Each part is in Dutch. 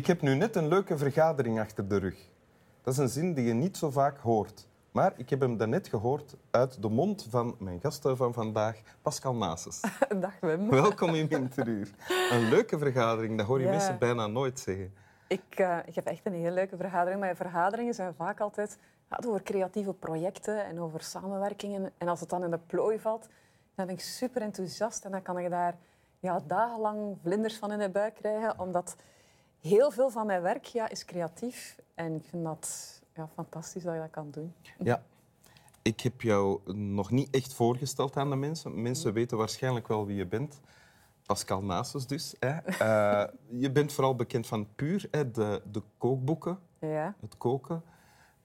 Ik heb nu net een leuke vergadering achter de rug. Dat is een zin die je niet zo vaak hoort. Maar ik heb hem daarnet gehoord uit de mond van mijn gasten van vandaag, Pascal Nases. Dag Wim. Welkom in Winteruur. Een leuke vergadering, dat hoor je Ja. mensen bijna nooit zeggen. Ik, eh, ik heb echt een heel leuke vergadering. Maar vergaderingen zijn vaak altijd gaat over creatieve projecten en over samenwerkingen. En als het dan in de plooi valt, dan ben ik super enthousiast. En dan kan ik daar ja, dagenlang vlinders van in de buik krijgen. Omdat heel veel van mijn werk ja, is creatief. En ik vind dat ja, fantastisch dat je dat kan doen. Ja. Ik heb jou nog niet echt voorgesteld aan de mensen. Mensen weten waarschijnlijk wel wie je bent. Pascal Nasus dus. Hè. Eh, je bent vooral bekend van Puur, hè, de, de kookboeken, Ja, het koken,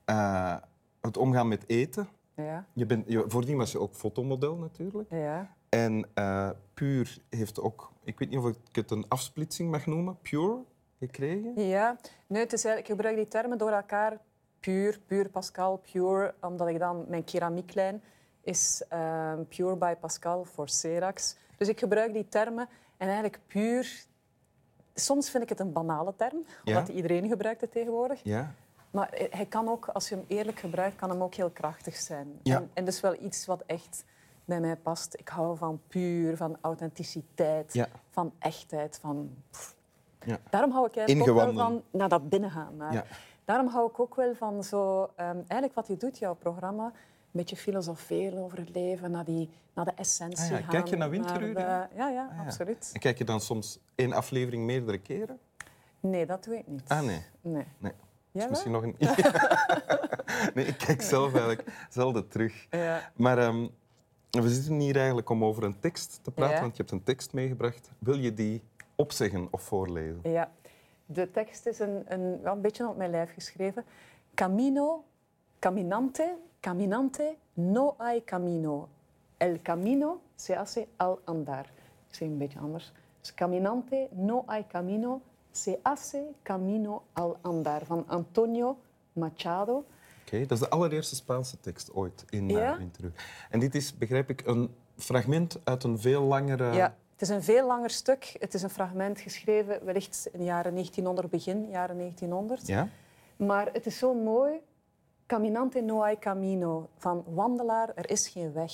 eh, het omgaan met eten. ja, Je bent, je, voordien was je ook fotomodel natuurlijk. ja. En eh, Puur heeft ook, ik weet niet of ik het een afsplitsing mag noemen, Pure gekregen. Ja, nee, het is eigenlijk, ik gebruik die termen door elkaar. Puur, puur Pascal, pure, omdat ik dan mijn keramieklijn is ehm, Pure by Pascal voor Cerax. Dus ik gebruik die termen en eigenlijk puur. Soms vind ik het een banale term, omdat iedereen gebruikt het tegenwoordig. Ja. Maar hij kan ook, als je hem eerlijk gebruikt, kan hem ook heel krachtig zijn. Ja. En, en is wel iets wat echt bij mij past. Ik hou van puur, van authenticiteit, Ja. van echtheid, van Ja. Daarom hou ik eigenlijk ook wel van naar dat binnengaan. Maar Ja. Daarom hou ik ook wel van zo... ehm, eigenlijk wat je doet, jouw programma, een beetje filosoferen over het leven, naar, die, naar de essentie Ah ja, gaan. kijk je naar Winteruur, de- ja? Ah, ja. absoluut. En kijk je dan soms één aflevering meerdere keren? Nee, dat doe ik niet. Ah, nee. Nee. Nee. Is misschien nog een... nee, ik kijk zelf eigenlijk zelden terug. Ja. Maar ehm, we zitten hier eigenlijk om over een tekst te praten, want je hebt een tekst meegebracht. Wil je die opzeggen of voorlezen? ja. De tekst is een, een, wel een beetje op mijn lijf geschreven. Camino, caminante, caminante, no hay camino. El camino se hace al andar. Ik zeg een beetje anders. Dus caminante, no hay camino, se hace camino al andar. Van Antonio Machado. Oké, dat is de allereerste Spaanse tekst ooit in Ja? ja? En dit is, begrijp ik, een fragment uit een veel langere... Ja, het is een veel langer stuk. Het is een fragment geschreven wellicht in de jaren 1900, begin jaren 1900. Ja? Maar het is zo mooi. Caminante no hay camino. Van wandelaar, er is geen weg.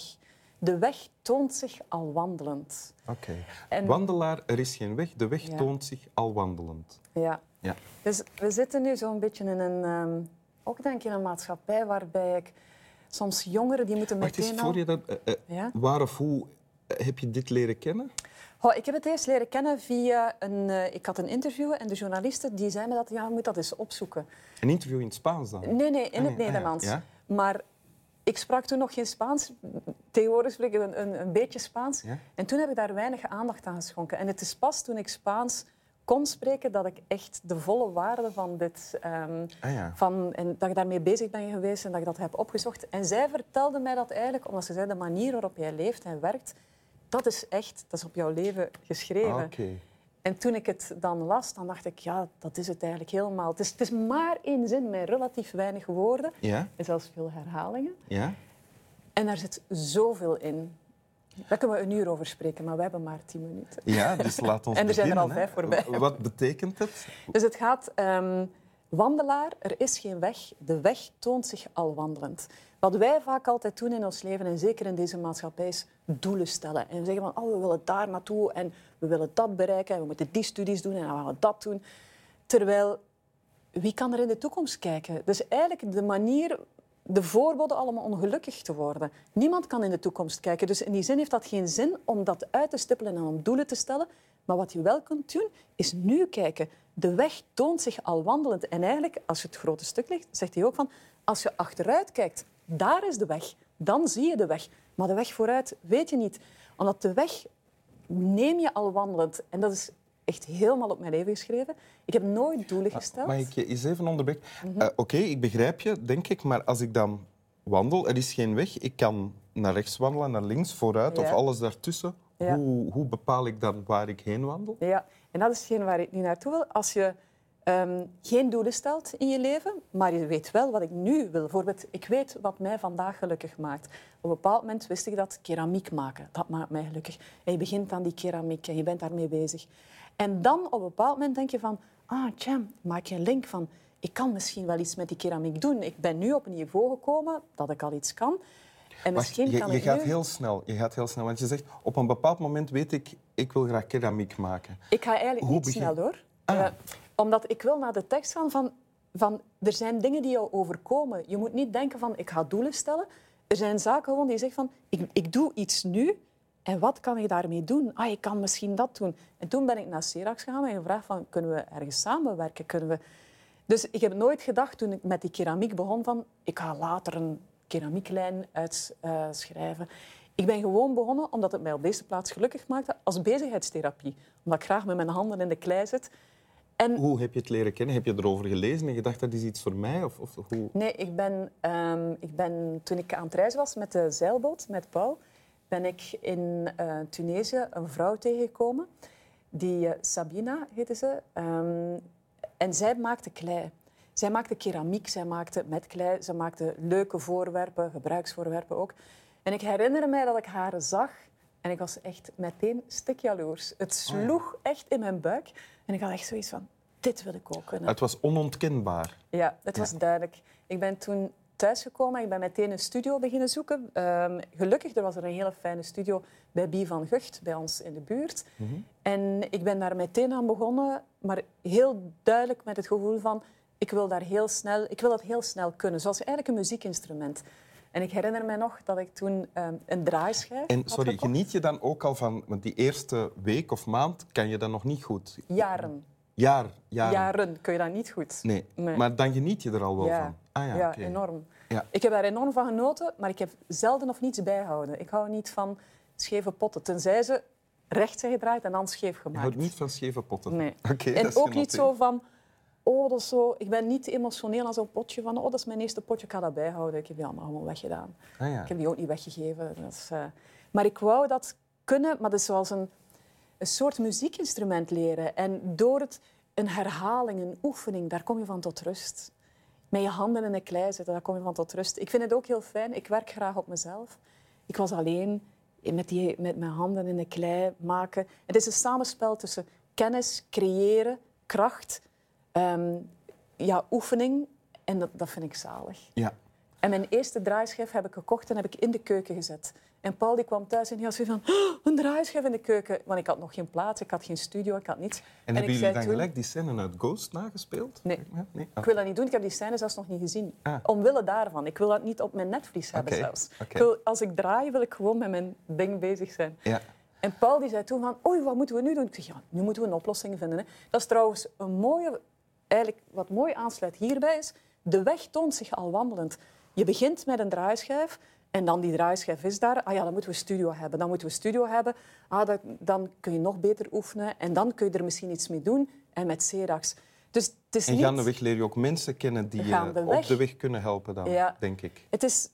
De weg toont zich al wandelend. Oké. Wandelaar, er is geen weg. De weg Ja. toont zich al wandelend. Ja. Ja. Dus we zitten nu zo'n beetje in een... ehm, ook denk ik in een maatschappij waarbij ik soms jongeren die moeten Wacht eens, meteen voor al... je dat... Ja? Waar of hoe eh, heb je dit leren kennen? Goh, ik heb het eerst leren kennen via een... eh, ik had een interview en de journaliste die zei me dat ja, je moet dat eens opzoeken. Een interview in het Spaans dan? Nee, nee, in Ah, het ah ja, Nederlands. ja. Maar ik sprak toen nog geen Spaans. Tegenwoordig spreek ik een, een, een beetje Spaans. Ja? En toen heb ik daar weinig aandacht aan geschonken. En het is pas toen ik Spaans kon spreken dat ik echt de volle waarde van dit... ehm, Ah ja. van, en dat ik daarmee bezig ben geweest en dat ik dat heb opgezocht. En zij vertelde mij dat eigenlijk, omdat ze zei, de manier waarop jij leeft en werkt, dat is echt, dat is op jouw leven geschreven. Ah, Oké. En toen ik het dan las, dan dacht ik, ja, dat is het eigenlijk helemaal. Het is, het is maar één zin met relatief weinig woorden Ja? en zelfs veel herhalingen. Ja? En daar zit zoveel in. Daar kunnen we een uur over spreken, maar we hebben maar tien minuten. Ja, dus laat ons En er zijn er al vijf voorbij. Wat betekent het? Dus het gaat, ehm, wandelaar, er is geen weg. De weg toont zich al wandelend. Wat wij vaak altijd doen in ons leven, en zeker in deze maatschappij, is doelen stellen. En we zeggen van, oh, we willen daar naartoe en we willen dat bereiken en we moeten die studies doen en we dat doen. Terwijl, wie kan er in de toekomst kijken? Dus eigenlijk de manier, de voorboden allemaal ongelukkig te worden. Niemand kan in de toekomst kijken. Dus in die zin heeft dat geen zin om dat uit te stippelen en om doelen te stellen. Maar wat je wel kunt doen, is nu kijken. De weg toont zich al wandelend. En eigenlijk, als je het grote stuk ligt, zegt hij ook van... Als je achteruit kijkt, daar is de weg. Dan zie je de weg. Maar de weg vooruit weet je niet. Omdat de weg neem je al wandelend. En dat is echt helemaal op mijn leven geschreven. Ik heb nooit doelen gesteld. Mag ik je eens even onderbreken? Mhm. Eh, Oké, ik begrijp je, denk ik. Maar als ik dan wandel, er is geen weg. Ik kan naar rechts wandelen, naar links, vooruit of alles daartussen. Ja. Hoe, hoe bepaal ik dan waar ik heen wandel? Ja, en dat is hetgeen waar ik nu naartoe wil. Als je ehm, geen doelen stelt in je leven, maar je weet wel wat ik nu wil. Bijvoorbeeld, ik weet wat mij vandaag gelukkig maakt. Op een bepaald moment wist ik dat keramiek maken, dat maakt mij gelukkig. En je begint aan die keramiek en je bent daarmee bezig. En dan op een bepaald moment denk je van, ah, tja, maak je een link van, ik kan misschien wel iets met die keramiek doen. Ik ben nu op een niveau gekomen dat ik al iets kan. En misschien je, kan je gaat heel snel. Je gaat heel snel. Want je zegt, op een bepaald moment weet ik, ik wil graag keramiek maken. Ik ga eigenlijk Hoe niet begin... snel hoor. Ah. omdat ik wil naar de tekst gaan van, van... Er zijn dingen die jou overkomen. Je moet niet denken van, ik ga doelen stellen. Er zijn zaken gewoon die zeggen van, ik, ik doe iets nu. En wat kan ik daarmee doen? Ah, ik kan misschien dat doen. En toen ben ik naar Serax gegaan en gevraagd van, kunnen we ergens samenwerken? Kunnen we... Dus ik heb nooit gedacht, toen ik met die keramiek begon, van ik ga later een keramieklijn uitschrijven. Ik ben gewoon begonnen omdat het mij op deze plaats gelukkig maakte als bezigheidstherapie. Omdat ik graag met mijn handen in de klei zit. En... Hoe heb je het leren kennen? Heb je erover gelezen en gedacht dat is iets voor mij? Of, of hoe? Nee, ik ben, um, ik ben, toen ik aan het reizen was met de zeilboot, met Paul, ben ik in uh, Tunesië een vrouw tegengekomen. Die uh, Sabina heette ze. Um, en zij maakte klei. Zij maakte keramiek, zij maakte met klei, ze maakte leuke voorwerpen, gebruiksvoorwerpen ook. En ik herinner mij dat ik haar zag en ik was echt meteen stikjaloers. Het oh sloeg echt in mijn buik en ik had echt zoiets van, dit wil ik ook kunnen. Het was onontkenbaar. Ja, het was duidelijk. Ik ben toen thuisgekomen. Ik ben meteen een studio beginnen zoeken. Um, gelukkig er was er een hele fijne studio bij Bie van Gucht, bij ons in de buurt. Mhm. En ik ben daar meteen aan begonnen, maar heel duidelijk met het gevoel van ik wil, daar heel snel, ik wil dat heel snel kunnen, zoals eigenlijk een muziekinstrument. En ik herinner me nog dat ik toen um, een draaischijf En sorry, geniet je dan ook al van... Want die eerste week of maand kan je dan nog niet goed? Jaren. Jaar, jaren. Jaren kun je dat niet goed. Nee. maar dan geniet je er al wel van. Ah, ja, ja enorm. Ja. Ik heb daar enorm van genoten, maar ik heb zelden of niets bijhouden. Ik hou niet van scheve potten, tenzij ze recht zijn gedraaid en dan scheef gemaakt. Je houdt niet van scheve potten? Nee. en ook niet zo van oh, dat is zo... Ik ben niet emotioneel aan zo'n potje van, oh, dat is mijn eerste potje, ik ga dat bijhouden. Ik heb die allemaal gewoon weggedaan. Ah, ja. Ik heb die ook niet weggegeven. Dat is, uh... Maar ik wou dat kunnen, maar dat is zoals een, een soort muziekinstrument leren. En door het, een herhaling, een oefening, daar kom je van tot rust. Met je handen in de klei zitten, daar kom je van tot rust. Ik vind het ook heel fijn. Ik werk graag op mezelf. Ik was alleen met, die, met mijn handen in de klei maken. Het is een samenspel tussen kennis, creëren, kracht um, ja, oefening. En dat, dat vind ik zalig. Ja. En mijn eerste draaischijf heb ik gekocht en heb ik in de keuken gezet. En Paul die kwam thuis en hij had van, oh, een draaischijf in de keuken. Want ik had nog geen plaats, ik had geen studio, ik had niets. En, en hebben jullie dan gelijk die scène uit Ghost nagespeeld? Nee, nee? ik wil dat niet doen. Ik heb die scène zelfs nog niet gezien. Ah. Omwille daarvan. Ik wil dat niet op mijn netvlies hebben zelfs. Ik wil, als ik draai, wil ik gewoon met mijn ding bezig zijn. Ja. En Paul die zei toen van, oei, wat moeten we nu doen? Ik zeg, ja, nu moeten we een oplossing vinden. Hè. Dat is trouwens een mooie eigenlijk wat mooi aansluit hierbij is, de weg toont zich al wandelend. Je begint met een draaischijf en dan die draaischijf is daar. Ah ja, dan moeten we studio hebben. Dan moeten we studio hebben. Ah, dat, dan kun je nog beter oefenen en dan kun je er misschien iets mee doen. En met Serax. Dus het is en gaandeweg leer je ook mensen kennen die je op de weg kunnen helpen dan, ja. denk ik. Het is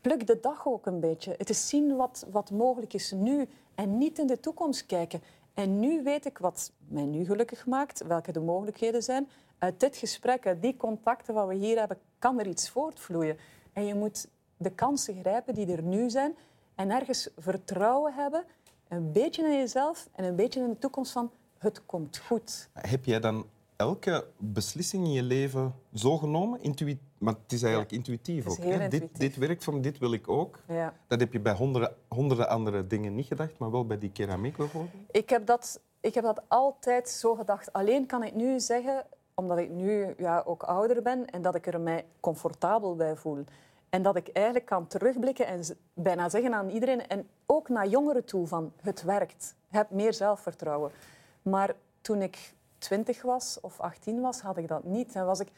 pluk de dag ook een beetje. Het is zien wat, wat mogelijk is nu en niet in de toekomst kijken. En nu weet ik wat mij nu gelukkig maakt, welke de mogelijkheden zijn. Uit dit gesprek, uit die contacten wat we hier hebben, kan er iets voortvloeien. En je moet de kansen grijpen die er nu zijn en ergens vertrouwen hebben, een beetje in jezelf en een beetje in de toekomst van het komt goed. Heb jij dan elke beslissing in je leven zo genomen? Intuï maar het is eigenlijk intuïtief ook. Hè? Dit, dit, werkt voor me, dit wil ik ook. Ja. Dat heb je bij honderden, honderden andere dingen niet gedacht, maar wel bij die keramiek bijvoorbeeld. Ik heb dat, ik heb dat altijd zo gedacht. Alleen kan ik nu zeggen, omdat ik nu ja, ook ouder ben en dat ik er mij comfortabel bij voel. En dat ik eigenlijk kan terugblikken en bijna zeggen aan iedereen, en ook naar jongeren toe, van het werkt. Heb meer zelfvertrouwen. Maar toen ik 20 was of 18 was, had ik dat niet. En was ik,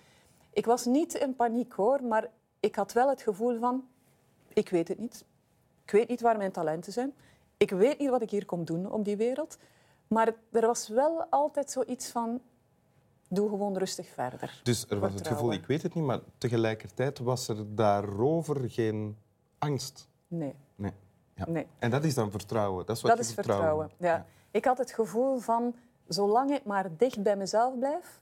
ik was niet in paniek hoor, maar ik had wel het gevoel van, ik weet het niet. Ik weet niet waar mijn talenten zijn. Ik weet niet wat ik hier kom doen op die wereld. Maar er was wel altijd zoiets van, doe gewoon rustig verder. Dus er was het gevoel, ik weet het niet, maar tegelijkertijd was er daarover geen angst? Nee. Nee. Ja. nee. En dat is dan vertrouwen? Dat is, wat dat is vertrouwen, ja. ja. Ik had het gevoel van, zolang ik maar dicht bij mezelf blijf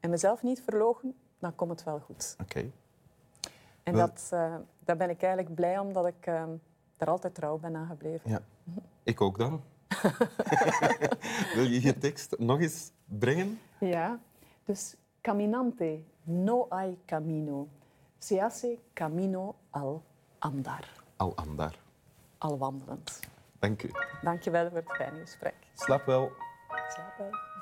en mezelf niet verlogen, dan komt het wel goed. Oké. En Wel- dat, eh, daar ben ik eigenlijk blij om dat ik eh, daar altijd trouw ben aan gebleven. Ja. Ik ook dan. Wil je je tekst nog eens brengen? Ja, dus caminante no hay camino. Se hace camino al andar. Al andar. Al wandelend. Dank u. Dank je wel voor het fijne gesprek. Slaap wel. Slaap wel.